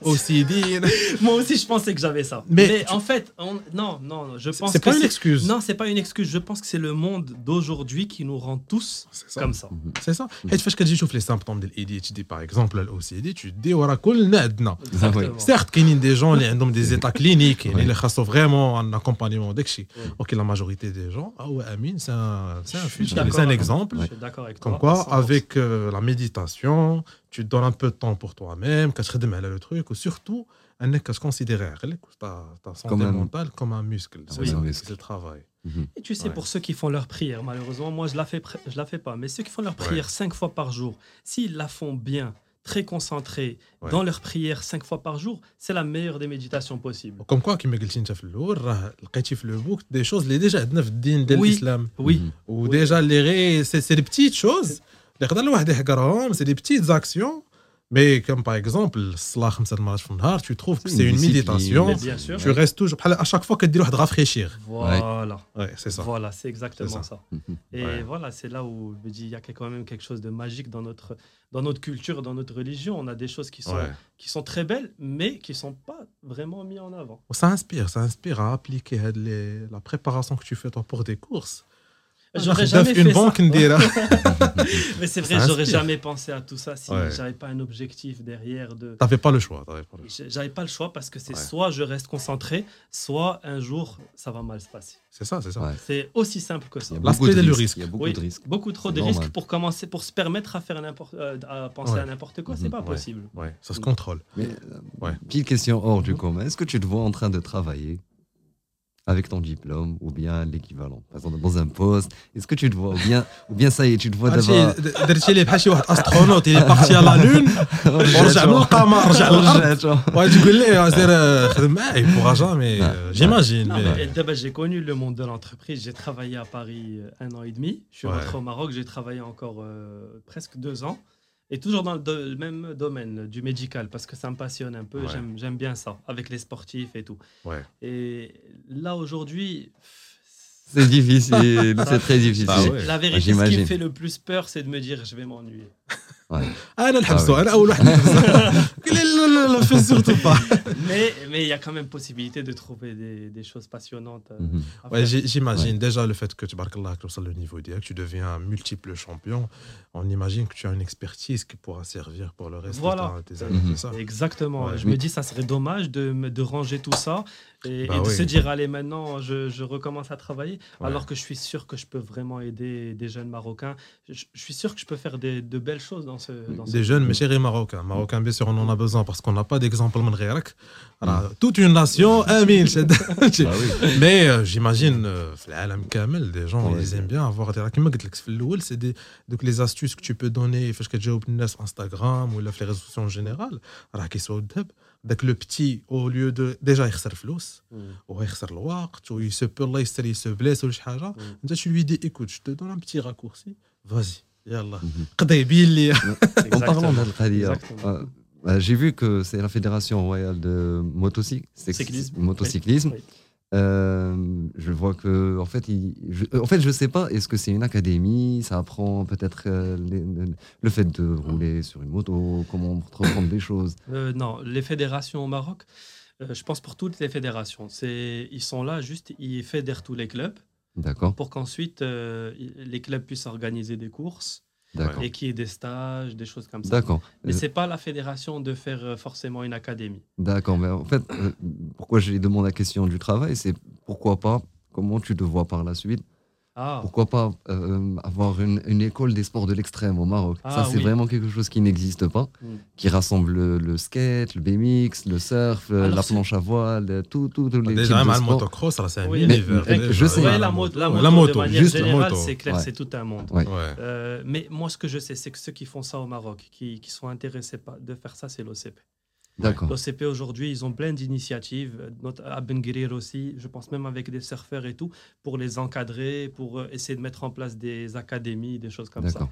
OCD. Moi aussi, je pensais que j'avais ça. Mais, en fait, non, non, je pense c'est pas une excuse. Non, c'est pas une excuse. Je pense que c'est le monde d'aujourd'hui qui nous rend tous comme ça. Mhm. C'est ça. Et tu fais que tu les symptômes de l'ADHD, par exemple, l'OCD, tu dis, certes, qu'il y a des gens qui ont des états cliniques, et ils ont vraiment un accompagnement d'exchi. Ok, la majorité des gens, ah ouais, Amine, c'est un, un, un exemple. Comme quoi, avec euh, la méditation, tu donnes un peu de temps pour toi-même, que tu mal le truc, ou surtout, un que je considère ta, santé mentale comme un muscle. C'est le travail. Mhm. Et tu sais, pour ceux qui font leur prière, malheureusement, moi, je ne la, fais, je la fais pas, mais ceux qui font leur prière cinq fois par jour, s'ils la font bien, très concentrés dans leur prière cinq fois par jour, c'est la meilleure des méditations possibles. Comme quoi, comme tu as le book, des choses les déjà dans de l'islam. Oui. Ou déjà, c'est des petites choses. C'est des petites actions mais comme par exemple, tu trouves que c'est une méditation. Tu restes toujours. À chaque fois que tu dois rafraîchir. Voilà. Ouais, c'est ça. Voilà, c'est exactement ça. Et voilà, c'est là où je me dis il y a quand même quelque chose de magique dans notre, dans notre culture, dans notre religion. On a des choses qui sont, qui sont très belles, mais qui ne sont pas vraiment mises en avant. Ça inspire, ça inspire à appliquer la préparation que tu fais pour des courses. J'aurais jamais fait ça. Mais c'est vrai, j'aurais jamais pensé à tout ça si j'avais pas un objectif derrière. De... T'avais pas le choix. J'avais pas le choix parce que c'est soit je reste concentré, soit un jour ça va mal se passer. C'est ça, c'est ça. C'est aussi simple que ça. L'aspect de risque. Il y a beaucoup de risques. Beaucoup trop de risques pour commencer, pour se permettre à faire n'importe, euh, à penser à n'importe quoi, c'est mhm. pas possible. Ouais, ça se contrôle. Mais, euh, petite question hors du commun. Est-ce que tu te vois en train de travailler avec ton diplôme ou bien l'équivalent. Par exemple, dans un poste, est-ce que tu te vois ou bien, ou bien ça y est, tu te vois d'abord. درتي لي بحال شي واحد astronaute, il est parti à la lune ورجع من القمر رجع للارض وتقول لي سير خدم معايا il pourra jamais j'imagine d'abord j'ai connu le monde de l'entreprise j'ai travaillé à Paris euh, un an et demi je suis rentré au Maroc j'ai travaillé encore euh, presque deux ans et toujours dans le, même domaine du médical, parce que ça me passionne un peu, j'aime bien ça, avec les sportifs et tout. Ouais. Et là, aujourd'hui... C'est difficile, c'est très difficile. La vérité, ce qui me fait le plus peur, c'est de me dire je vais m'ennuyer. انا نحبسوا انا اول واحد لا لا لا fais surtout pas mais mais il y a quand même possibilité de trouver des, des choses passionnantes euh, mhm. ouais, j'imagine déjà le fait que tu barques là que le niveau direct tu deviens un multiple champion on imagine que tu as une expertise qui pourra servir pour le reste voilà. de tes années ça exactement je me dis ça serait dommage de, de ranger tout ça et, bah de se dire allez maintenant je, je recommence à travailler alors que je suis sûr que je peux vraiment aider des jeunes marocains je, je suis sûr que je peux faire des, de belles choses dans des jeunes, mais chéris marocains. Marocains, bien sûr, on en a besoin parce qu'on n'a pas d'exemple. Toute une nation, Amin. Ah mais euh, j'imagine, euh, des gens, ils aiment bien avoir des. C'est des, donc les astuces que tu peux donner, Instagram ou les réseaux sociaux en général. Donc le petit, au lieu de. Déjà, il a flous, ou il a le temps, ou il se peut, il se blesse, ou quelque chose. Tu lui dis écoute, je te donne un petit raccourci, vas-y. En parlant euh, bah, j'ai vu que c'est la Fédération royale de motocyclisme. motocyclisme. Euh, je vois que, en fait, je, en fait, je sais pas, est-ce que c'est une académie? Ça apprend peut-être euh, le fait de rouler sur une moto, comment reprendre des choses? Non, les fédérations au Maroc, je pense pour toutes les fédérations, ils sont là juste, ils fédèrent tous les clubs. D'accord. Pour qu'ensuite euh, les clubs puissent organiser des courses et qu'il y ait des stages, des choses comme ça. D'accord. Mais c'est pas la fédération de faire euh, forcément une académie. D'accord. Mais en fait, euh, pourquoi j'ai demandé la question du travail, c'est pourquoi pas, comment tu te vois par la suite ah. Pourquoi pas euh, avoir une, école des sports de l'extrême au Maroc Ça, ah c'est vraiment quelque chose qui n'existe pas, hmm. qui rassemble le, skate, le BMX, le surf, la planche à voile, tout, tout, tous les Déjà, le motocross, c'est un oui, univers. Je sais. la, moto, la moto, de manière générale, c'est clair, c'est tout un monde. Euh, mais moi, ce que je sais, c'est que ceux qui font ça au Maroc, qui, qui sont intéressés de faire ça, c'est l'OCP. L'OCP aujourd'hui, ils ont plein d'initiatives, à Ben aussi, je pense même avec des surfeurs et tout, pour les encadrer, pour euh, essayer de mettre en place des académies, des choses comme ça.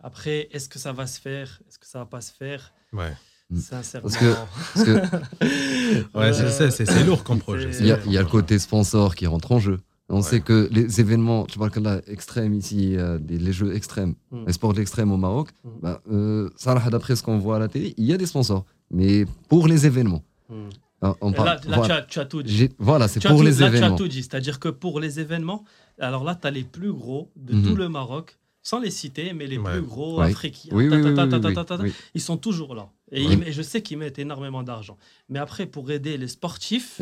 Après, est-ce que ça va se faire? Est-ce que ça va pas se faire? Ouais. Mm. Sincèrement. Parce que, ouais, c'est lourd comme projet. Il y, a, il y, a le côté sponsor qui rentre en jeu. On sait que les événements, tu parles là, extrêmes ici, euh, les jeux extrêmes, mm. les sports d'extrême au Maroc, mm. bah, euh, ça, d'après ce qu'on voit à la télé, il y a des sponsors mais pour les événements. Hmm. Hein, là, là tu, as, tout dit. Voilà, c'est pour les événements. Tu as tout dit, c'est-à-dire que pour les événements, alors là, tu as les plus gros de tout mhm. le Maroc, sans les citer, mais les plus gros africains, ils sont toujours là. Et, je sais qu'ils mettent énormément d'argent. Mais après, pour aider les sportifs,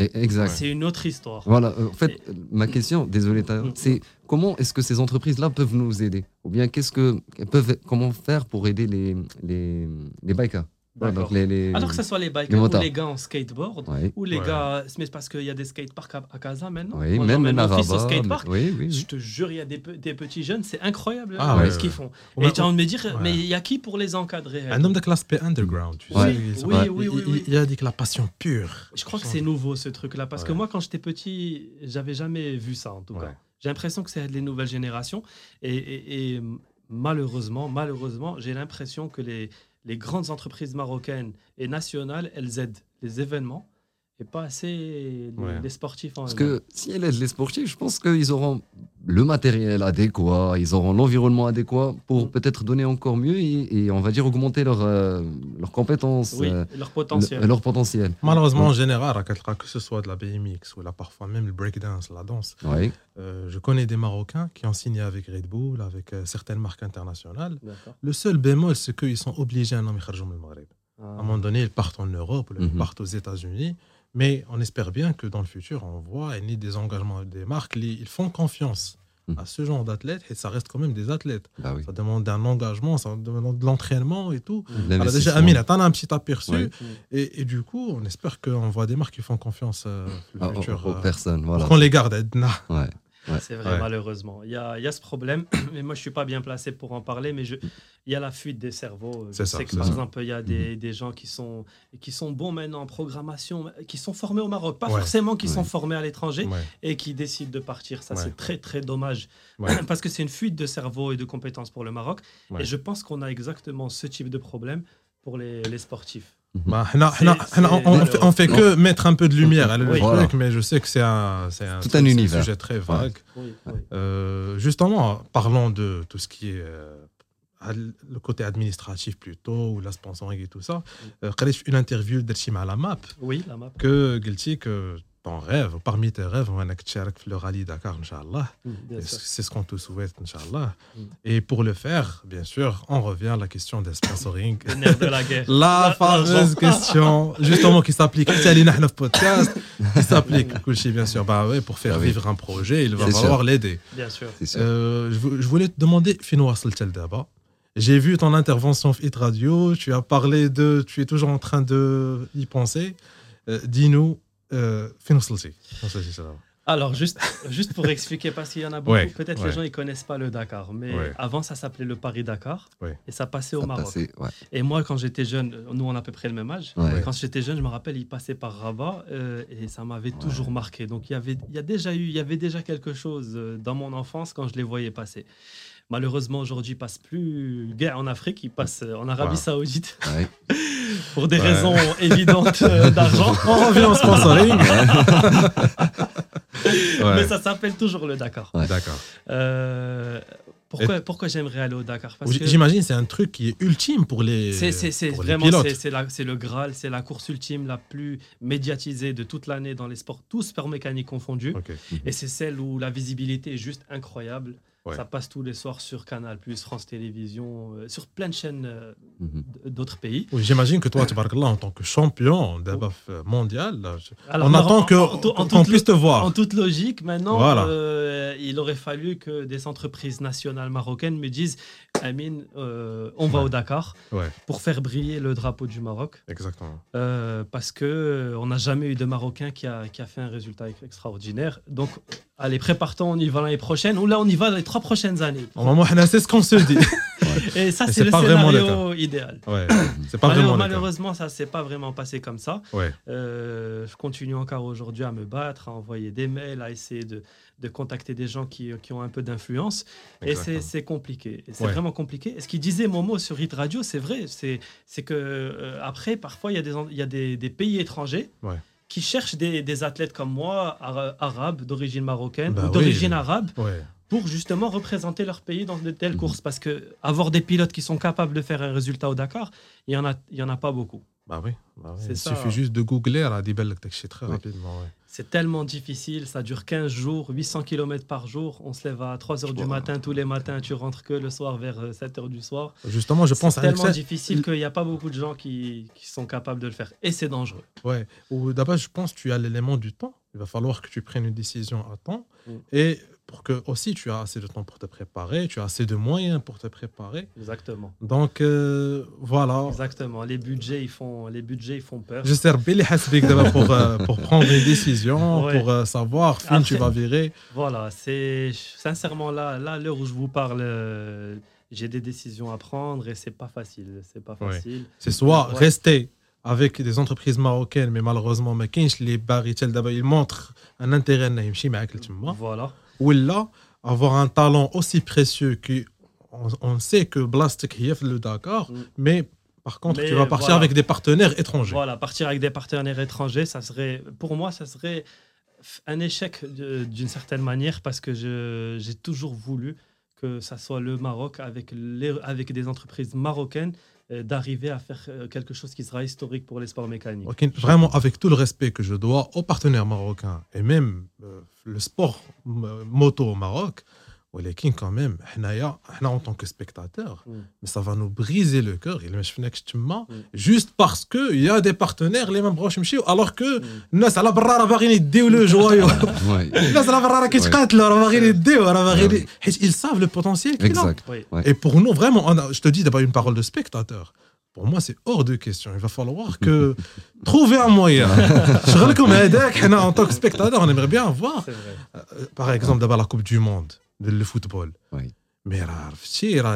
c'est une autre histoire. Voilà, euh, en fait, ma question, désolé, hmm. c'est comment est-ce que ces entreprises-là peuvent nous aider? Ou bien qu'est-ce que peuvent, comment faire pour aider les, les, les bikers alors que ce soit les bikers ou les gars en skateboard, ou les gars, mais parce qu'il y a des skateparks à, à Casa maintenant. Oui, Moi, même mon fils au skatepark. Je te jure, il y a des, des petits jeunes, c'est incroyable ah ce qu'ils font. Et tu as envie de me dire, mais il y a qui pour les encadrer Un homme de classe P underground, tu sais. Oui, oui, oui, Il y a dit que la passion pure. Je crois que c'est nouveau ce truc-là, parce que moi, quand j'étais petit, j'avais jamais vu ça en tout cas. J'ai l'impression que c'est les nouvelles générations. et malheureusement, malheureusement, j'ai l'impression que les, les grandes entreprises marocaines et nationales, elles aident les événements et pas assez les, sportifs. Parce que si elles aident les sportifs, je pense qu'ils auront le matériel adéquat, ils auront l'environnement adéquat pour mm. peut-être donner encore mieux et, on va dire augmenter leurs euh, leurs compétences, oui, euh, leur potentiel. leur potentiel. Malheureusement, en général, que ce soit de la BMX ou là parfois même le breakdance, la danse, euh, je connais des Marocains qui ont signé avec Red Bull, avec certaines marques internationales. Le seul bémol, c'est qu'ils sont obligés à en le Maghreb. À un moment donné, ils partent en Europe, ils mhm. partent aux États-Unis. Mais on espère bien que dans le futur, on voit ni des engagements des marques, ils font confiance hmm. à ce genre d'athlètes et ça reste quand même des athlètes. Bah ça demande un engagement, ça demande de l'entraînement et tout. Alors déjà, Amine, tu as un petit aperçu. Et, du coup, on espère qu'on voit des marques qui font confiance euh, le futur, aux, euh, personnes. Voilà. Qu'on les garde. Edna. Ouais. C'est vrai, malheureusement. Il y, a, il y, a, ce problème, mais moi je ne suis pas bien placé pour en parler, mais je, il y a la fuite des cerveaux. Je sais que par exemple, il y a des, mhm. des, gens qui sont, qui sont bons maintenant en programmation, qui sont formés au Maroc, pas forcément qui sont formés à l'étranger et qui décident de partir. Ça, c'est très très dommage parce que c'est une fuite de cerveau et de compétences pour le Maroc. Et je pense qu'on a exactement ce type de problème pour les, les sportifs. Bah, on, fait, que mettre un peu de lumière à le mais je sais que c'est un, un, tout un, univers. sujet très vague. Euh, justement, parlons de tout ce qui est euh, le côté administratif plutôt ou la sponsoring et tout ça. Euh, une interview de la map. Oui la map. Que que ton rêve, parmi tes rêves, on a le rallye Dakar, Inch'Allah. Mm, c'est ce qu'on te souhaite, Inch'Allah. Mm. Et pour le faire, bien sûr, on revient à la question des sponsoring. de la fameuse question, justement, qui s'applique. podcast, qui s'applique, bien sûr? Bah ouais, pour faire ah vivre un projet, il va falloir l'aider. Bien sûr. Euh, je, voulais te demander, Fino d'abord. J'ai vu ton intervention Hit Radio, tu as parlé de. Tu es toujours en train d'y penser. Euh, dis-nous, euh, alors, juste, juste pour expliquer, parce qu'il y en a beaucoup, peut-être les gens ne connaissent pas le Dakar, mais avant ça s'appelait le Paris-Dakar et ça passait au Maroc. et moi, quand j'étais jeune, nous on a à peu près le même âge, quand j'étais jeune, je me rappelle, il passait par Rabat euh, et ça m'avait toujours marqué. Donc il y, avait, il, y a déjà eu, il y avait déjà quelque chose euh, dans mon enfance quand je les voyais passer. Malheureusement, aujourd'hui, il passe plus guerre en Afrique, il passe en Arabie Saoudite. pour des raisons évidentes euh, d'argent. On revient au sponsoring. Mais ça s'appelle toujours le Dakar. D'accord. Euh, pourquoi, pourquoi j'aimerais aller au Dakar? J'imagine c'est un truc qui est ultime pour les C'est vraiment c'est le Graal, c'est la course ultime la plus médiatisée de toute l'année dans les sports, tous sport mécaniques confondus. Et c'est celle où la visibilité est juste incroyable. Ça passe tous les soirs sur Canal, France Télévisions, euh, sur plein de chaînes euh, mhm. d'autres pays. J'imagine que toi, tu parles là en tant que champion d'abaf euh, mondial. on attend qu'on puisse te voir. En toute logique, maintenant, il aurait fallu que des entreprises nationales marocaines me disent Amine, on va au Dakar pour faire briller le drapeau du Maroc. Exactement. parce qu'on n'a jamais eu de Marocain qui a, qui a fait un résultat extraordinaire. Donc, allez, prépare-toi, on y va l'année prochaine. Ou là, on y va les trois prochaines années. c'est ce qu'on se dit. Et ça, c'est le scénario idéal. Ouais, pas malheureusement, ça s'est pas vraiment passé comme ça. Euh, je continue encore aujourd'hui à me battre, à envoyer des mails, à essayer de, de contacter des gens qui, qui ont un peu d'influence. Et c'est compliqué. C'est vraiment compliqué. Et ce qu'il disait Momo sur Hit Radio, c'est vrai. C'est que euh, après, parfois, il y a des, y a des, des pays étrangers qui cherchent des, des, athlètes comme moi, arabes, d'origine marocaine bah ou d'origine arabe, pour justement représenter leur pays dans de telles courses. Parce que avoir des pilotes qui sont capables de faire un résultat au Dakar, il n'y en, a, il y en a pas beaucoup. Bah oui, bah il suffit juste de googler à très rapidement. C'est tellement difficile, ça dure 15 jours, 800 km par jour. On se lève à 3 h du matin tous les matins, tu rentres que le soir vers 7 euh, h du soir. Justement, je pense C'est tellement difficile qu'il n'y a pas beaucoup de gens qui, qui, sont capables de le faire. Et c'est dangereux. Ouais, ou d'abord, je pense que tu as l'élément du temps. Il va falloir que tu prennes une décision à temps. Mm. Et pour que aussi tu as assez de temps pour te préparer, tu as assez de moyens pour te préparer. Exactement. Donc euh, voilà. Exactement. Les budgets ils font, les budgets ils font peur. Je sers Billy pour euh, pour prendre des décisions, pour euh, savoir quand tu vas virer. Voilà, c'est sincèrement là là l'heure où je vous parle. Euh, j'ai des décisions à prendre et c'est pas facile. C'est pas facile. C'est soit rester avec des entreprises marocaines, mais malheureusement, les Barry, ils montrent un intérêt à Voilà ou là, avoir un talent aussi précieux que on, sait que Blastic est le Dakar, mm. mais par contre, tu vas partir avec des partenaires étrangers. Voilà, partir avec des partenaires étrangers, ça serait, pour moi, ça serait un échec d'une certaine manière parce que j'ai toujours voulu que ça soit le Maroc avec, les, avec des entreprises marocaines d'arriver à faire euh, quelque chose qui sera historique pour les sports mécaniques. Vraiment, avec tout le respect que je dois aux partenaires marocains et même euh, le sport moto au Maroc, ولكن quand même حنايا حنا en tant que spectateur mm. mais ça va nous briser le cœur il ما شفناكش تما juste parce que il y a des partenaires اللي ما بغاوش يمشيو alors que الناس على برا راه باغيين يديو لو جوايو الناس على برا راه كيتقاتلوا راه باغيين يديو راه باغيين حيت ils savent le potentiel qu'il a et pour nous vraiment je te dis d'abord une parole de spectateur pour moi, c'est hors de question. Il va falloir que trouver un moyen. en tant que spectateur, on aimerait bien voir, par exemple, d'abord la Coupe du Monde le football. Oui. Mais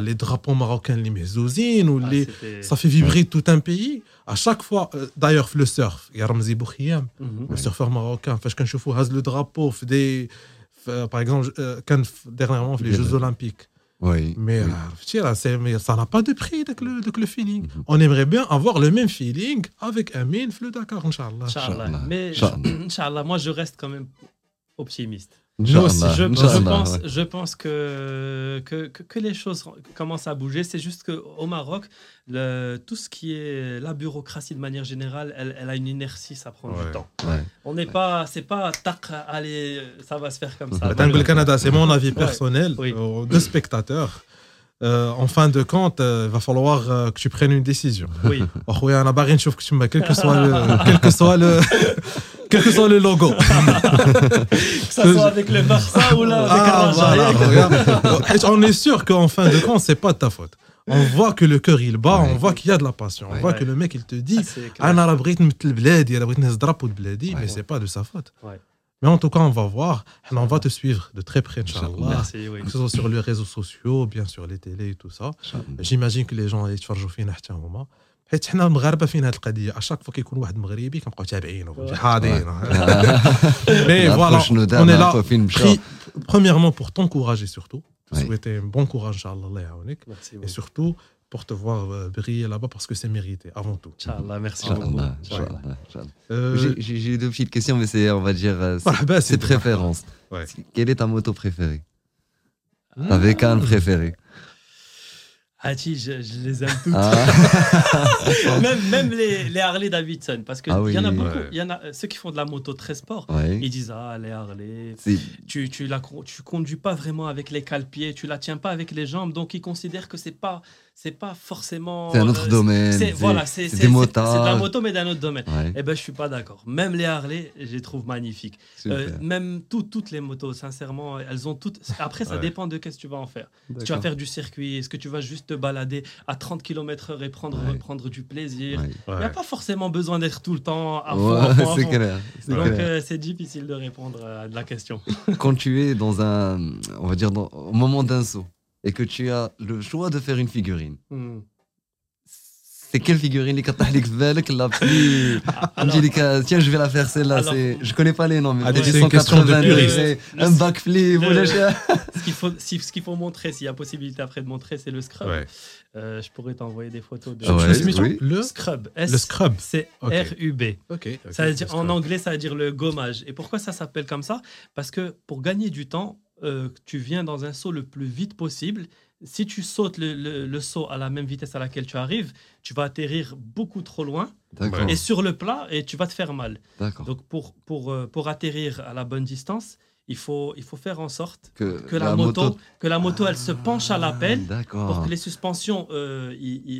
les drapeaux marocains, les mezzouzines, ou ah, les... ça fait vibrer tout un pays. À chaque fois, euh, d'ailleurs, le surf, il y a Ramzi Boukhiyam, mhm. le surfeur marocain, quand je fais le drapeau, des, par exemple, euh, quand, dernièrement, les Jeux Olympiques. Oui. Mais, mais ça n'a pas de prix avec le, le feeling. Mhm. On aimerait bien avoir le même feeling avec Amin, le Dakar, Inch'Allah. Inch'Allah. Mais, Inch'Allah, moi, je reste quand même optimiste. Je, pense, je pense que, que, que, les choses commencent à bouger. C'est juste qu'au Maroc, le, tout ce qui est la bureaucratie de manière générale, elle, elle a une inertie, ça prend du temps. On n'est pas, c'est pas tac, allez, ça va se faire comme ça. Le Canada, c'est mon avis personnel euh, de spectateur. Euh, en fin de compte, il euh, va falloir euh, que tu prennes une décision. Oui. Oh, a quel que soit le, quel que soit le, quel que soit le logo. que ça soit avec le Barça ou là avec ah, On est sûr qu'en fin de compte, c'est pas de ta faute. On voit que le cœur il bat, on voit qu'il y a de la passion, on voit que le mec il te dit ah, mais c'est pas de sa faute. Mais en tout cas, on va voir. On va te suivre de très près, Inch'Allah. Que ce soit sur les réseaux sociaux, bien sur les télés et tout ça. J'imagine que les gens يتفرجوا فينا حتى هما. حيت حنا المغاربه فينا هذه القضيه اشاك فوا كيكون واحد مغربي كنبقاو تابعينه حاضرين مي فوالا on est là premièrement pour t'encourager surtout te souhaiter un bon courage inchallah الله يعاونك et surtout pour te voir euh, briller là-bas parce que c'est mérité avant tout. Inch'Allah, merci beaucoup. Euh, j'ai deux petites questions, mais c'est, on va dire, euh, c'est préférence. Quelle est ta moto préférée? Avec un préféré ah, je, je, les aime toutes. Ah. même, même les, les, Harley Davidson. Parce qu'il ah y en a beaucoup. Il y en a ceux qui font de la moto très sport. Ils disent Ah, les Harley. Tu, tu, la, tu conduis pas vraiment avec les cale-pieds. Tu la tiens pas avec les jambes. Donc, ils considèrent que c'est pas c'est pas forcément. C'est un autre euh, domaine. C'est voilà, c'est des motards. C'est de la moto, mais d'un autre domaine. Ouais. Eh ben, je suis pas d'accord. Même les Harley, je les trouve magnifiques. Euh, même tout, toutes les motos, sincèrement, elles ont toutes. Après, ça dépend de qu'est-ce que tu vas en faire. Si tu vas faire du circuit, est-ce que tu vas juste te balader à 30 km/h et prendre, prendre du plaisir? Il n'y a pas forcément besoin d'être tout le temps à fond. c'est clair. Donc, euh, c'est difficile de répondre à la question. Quand tu es dans un, on va dire, dans, au moment d'un saut et que tu as le choix de faire une figurine, hmm. c'est quelle figurine les la plus Alors, tiens je vais la faire celle-là c'est je connais pas les noms mais ah, c'est 180 c'est un backflip ce qu'il faut ce qu'il faut montrer s'il y a possibilité après de montrer c'est le scrub. Euh, je pourrais t'envoyer des photos de le scrub. Le scrub. C'est R U B. Ça veut dire en anglais ça veut dire le gommage. Et pourquoi ça s'appelle comme ça? Parce que pour gagner du temps euh, tu viens dans un saut le plus vite possible. Si tu sautes le, saut à la même vitesse à laquelle tu arrives, tu vas atterrir beaucoup trop loin et sur le plat et tu vas te faire mal. Donc pour, pour, euh, pour atterrir à la bonne distance, il faut, il faut faire en sorte que, la, moto, que la moto elle se penche à la pelle pour que les suspensions, euh,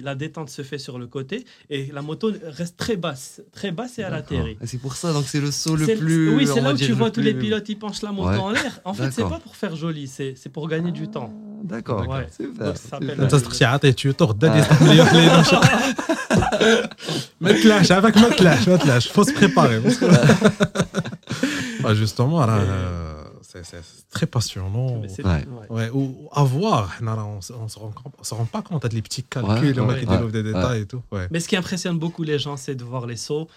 la détente se fait sur le côté et la moto reste très basse, très basse et à l'atterrir. C'est pour ça, donc c'est le saut le plus. Oui, c'est là où tu vois tous les pilotes, ils penchent la moto en l'air. En fait, c'est pas pour faire joli, c'est pour gagner du temps. D'accord. Ouais. Super. ما تلاش avec ما تلاش ما تلاش faut se préparer justement c'est très passionnant. Ouais. Ou à voir, on ne se, rend pas compte de les petits calculs, on qui développent des détails et tout. Mais ce qui impressionne beaucoup les gens, c'est de voir les sauts.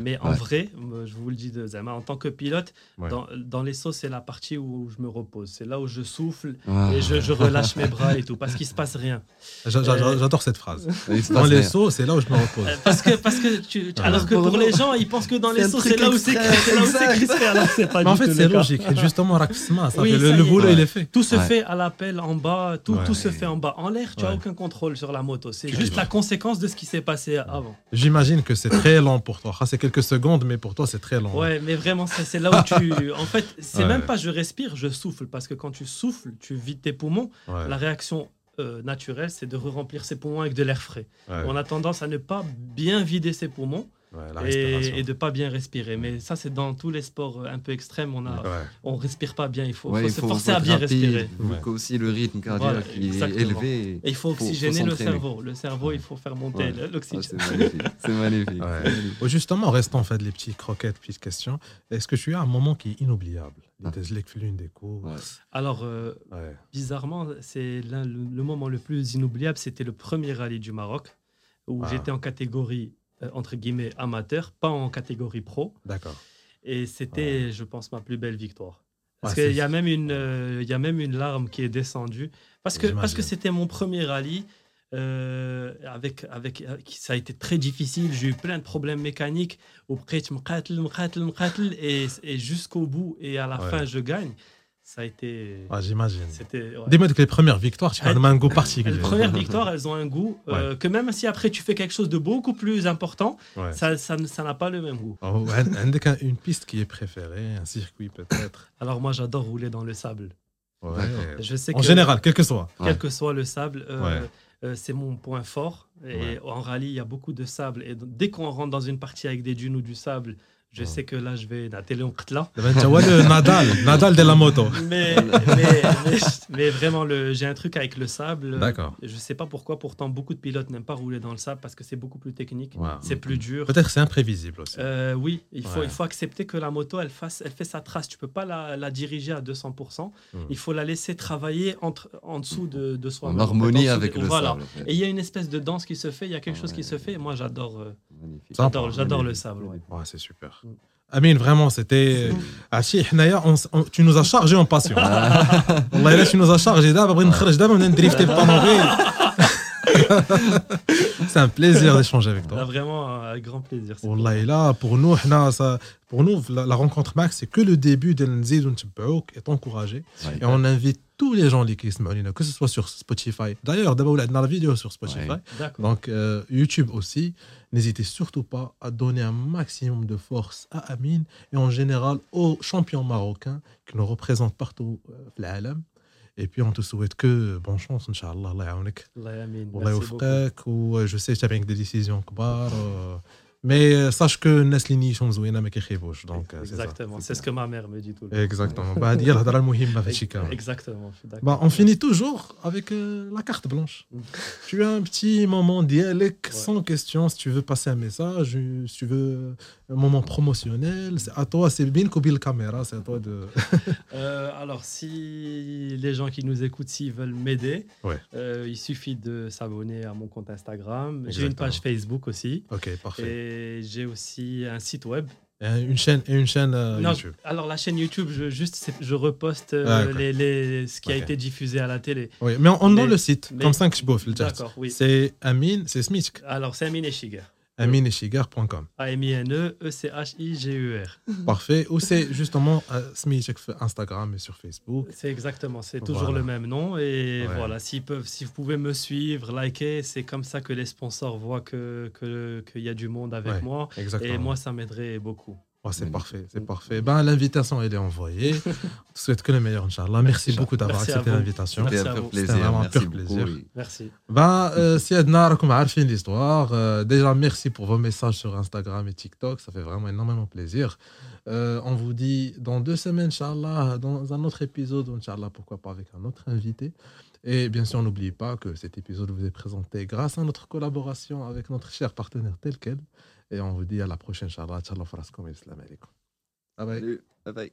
Mais en vrai, je vous le dis de Zama, en tant que pilote, dans, dans, les sauts, c'est la partie où je me repose. C'est là où je souffle et je, je, relâche mes bras et tout, parce qu'il ne se passe rien. J'adore cette phrase. Dans les sauts, c'est là où je me repose. Euh, parce que, parce que tu, alors que pour les gens, ils pensent que dans les sauts, c'est là où c'est crispé. Alors c'est pas Mais en fait, c'est logique. Justement, le, boulot, il est fait. Tout se fait à l'appel en bas, tout, tout se fait en bas. En l'air, tu n'as aucun contrôle sur la moto. C'est juste la conséquence de ce qui s'est passé avant. J'imagine que c'est très lent pour toi. C'est quelques secondes, mais pour toi, c'est très lent. Ouais, mais vraiment, c'est là où tu. En fait, c'est même pas je respire, je souffle. Parce que quand tu souffles, tu vides tes poumons. La réaction euh, naturelle, c'est de remplir ses poumons avec de l'air frais. On a tendance à ne pas bien vider ses poumons et, de ne pas bien respirer. Mais ça, c'est dans tous les sports un peu extrêmes, on a, on respire pas bien. Il faut, se forcer à bien respirer. Il faut aussi le rythme cardiaque est élevé. Et il faut oxygéner le cerveau. Le cerveau, il faut faire monter l'oxygène. c'est magnifique. Justement, restant en fait les petites croquettes, petites questions. Est-ce que tu as un moment qui est inoubliable? Ah. des courses? Alors, euh, bizarrement, c'est le, le moment le plus inoubliable, c'était le premier rallye du Maroc où ah. j'étais en catégorie euh, entre guillemets amateur, pas en catégorie pro. D'accord. Et c'était, je pense, ma plus belle victoire. Parce qu'il y a même une, euh, il y a même une larme qui est descendue parce que parce que c'était mon premier rallye. Euh, avec, avec, ça a été très difficile. J'ai eu plein de problèmes mécaniques. Au et, et jusqu'au bout, et à la fin, je gagne. Ça a été. J'imagine. Dis-moi que les premières victoires, tu as un goût particulier. Les premières victoires, elles ont un goût euh, que même si après tu fais quelque chose de beaucoup plus important, ça ça n'a pas le même goût. Oh, une piste qui est préférée, un circuit peut-être. Alors moi, j'adore rouler dans le sable. Je sais en général, quel que soit. Quel que soit le sable. Euh, euh, c'est mon point fort. Et en rallye, il y a beaucoup de sable. Et dès qu'on rentre dans une partie avec des dunes ou du sable, je sais que là, je vais la télé en là. le Nadal, Nadal de la moto. Mais, mais, vraiment, j'ai un truc avec le sable. D'accord. Je ne sais pas pourquoi, pourtant, beaucoup de pilotes n'aiment pas rouler dans le sable parce que c'est beaucoup plus technique, c'est plus dur. Peut-être c'est imprévisible aussi. Euh, oui, il faut, il faut accepter que la moto, elle, fasse, elle fait sa trace. Tu ne peux pas la, la, diriger à 200%. Hmm. Il faut la laisser travailler entre, en dessous de, de soi. En harmonie avec le voilà. sable. Et il y a une espèce de danse qui se fait, il y a quelque chose qui se fait. Moi, j'adore euh, j'adore le sable. Ouais. c'est super. Amine, vraiment, c'était. Tu nous as chargé en passion. Allah, tu nous as chargé d'abord, on a drifté C'est un plaisir d'échanger avec toi. Vraiment un grand plaisir. là, pour nous, ça, pour nous la, rencontre Max, c'est que le début de Nzid et t'encourager. Et on invite tous les gens qui sont que ce soit sur Spotify. D'ailleurs, d'abord, on a la vidéo sur Spotify. Donc, euh, YouTube aussi. N'hésitez surtout pas à donner un maximum de force à Amine et en général aux champions marocains qui nous représentent partout dans le monde. Et puis, on te souhaite que bonne chance, Inch'Allah. Allah ya'aunik. Allah yamin. Allah Ou je sais, tu as des décisions. Kbar, mais euh, sache que Neslini sont zouina mais donc euh, exactement c'est ce que ma mère me dit tout le temps. Exactement. Bah dire la exactement bah on finit toujours avec euh, la carte blanche. Tu as un petit moment dialecte sans question si tu veux passer un message si tu veux un moment promotionnel c'est à toi c'est bien le caméra c'est à toi de alors si les gens qui nous écoutent s'ils veulent m'aider il suffit de s'abonner à mon compte Instagram. J'ai une page Facebook aussi. Ok parfait j'ai aussi un site web. une chaîne, et une chaîne euh, YouTube. Alors la chaîne YouTube, je, juste, je reposte euh, ah, les, les, ce qui a été diffusé à la télé. Oui, mais on, a le site, comme ça que je bouffe le D'accord, oui. C'est Amine, c'est Smith. Alors c'est Amine Eshiger aminechigar.com. A-M-I-N-E-E-C-H-I-G-E-R. Parfait. Ou c'est justement euh, sur Instagram et sur Facebook. C'est exactement, c'est toujours le même nom. Et voilà, peuvent, si vous pouvez me suivre, liker, c'est comme ça que les sponsors voient qu'il que, qu'il y a du monde avec moi. Et moi, ça m'aiderait beaucoup. Oh, c'est parfait, c'est parfait. Ben, l'invitation, elle est envoyée. Je souhaite que le meilleur, Inch'Allah. Merci beaucoup d'avoir accepté l'invitation. C'était vraiment un pur plaisir. Merci. Ben, euh, si Edna, comme l'histoire, euh, déjà, merci pour vos messages sur Instagram et TikTok. Ça fait vraiment énormément plaisir. Euh, on vous dit dans deux semaines, Inch'Allah, dans un autre épisode, Inch'Allah, pourquoi pas avec un autre invité. Et bien sûr, n'oubliez pas que cet épisode vous est présenté grâce à notre collaboration avec notre cher partenaire tel quel. Et on vous dit à la prochaine, Inch'Allah. Inch'Allah, faraskom et islam alaikum. Bye bye. Bye bye.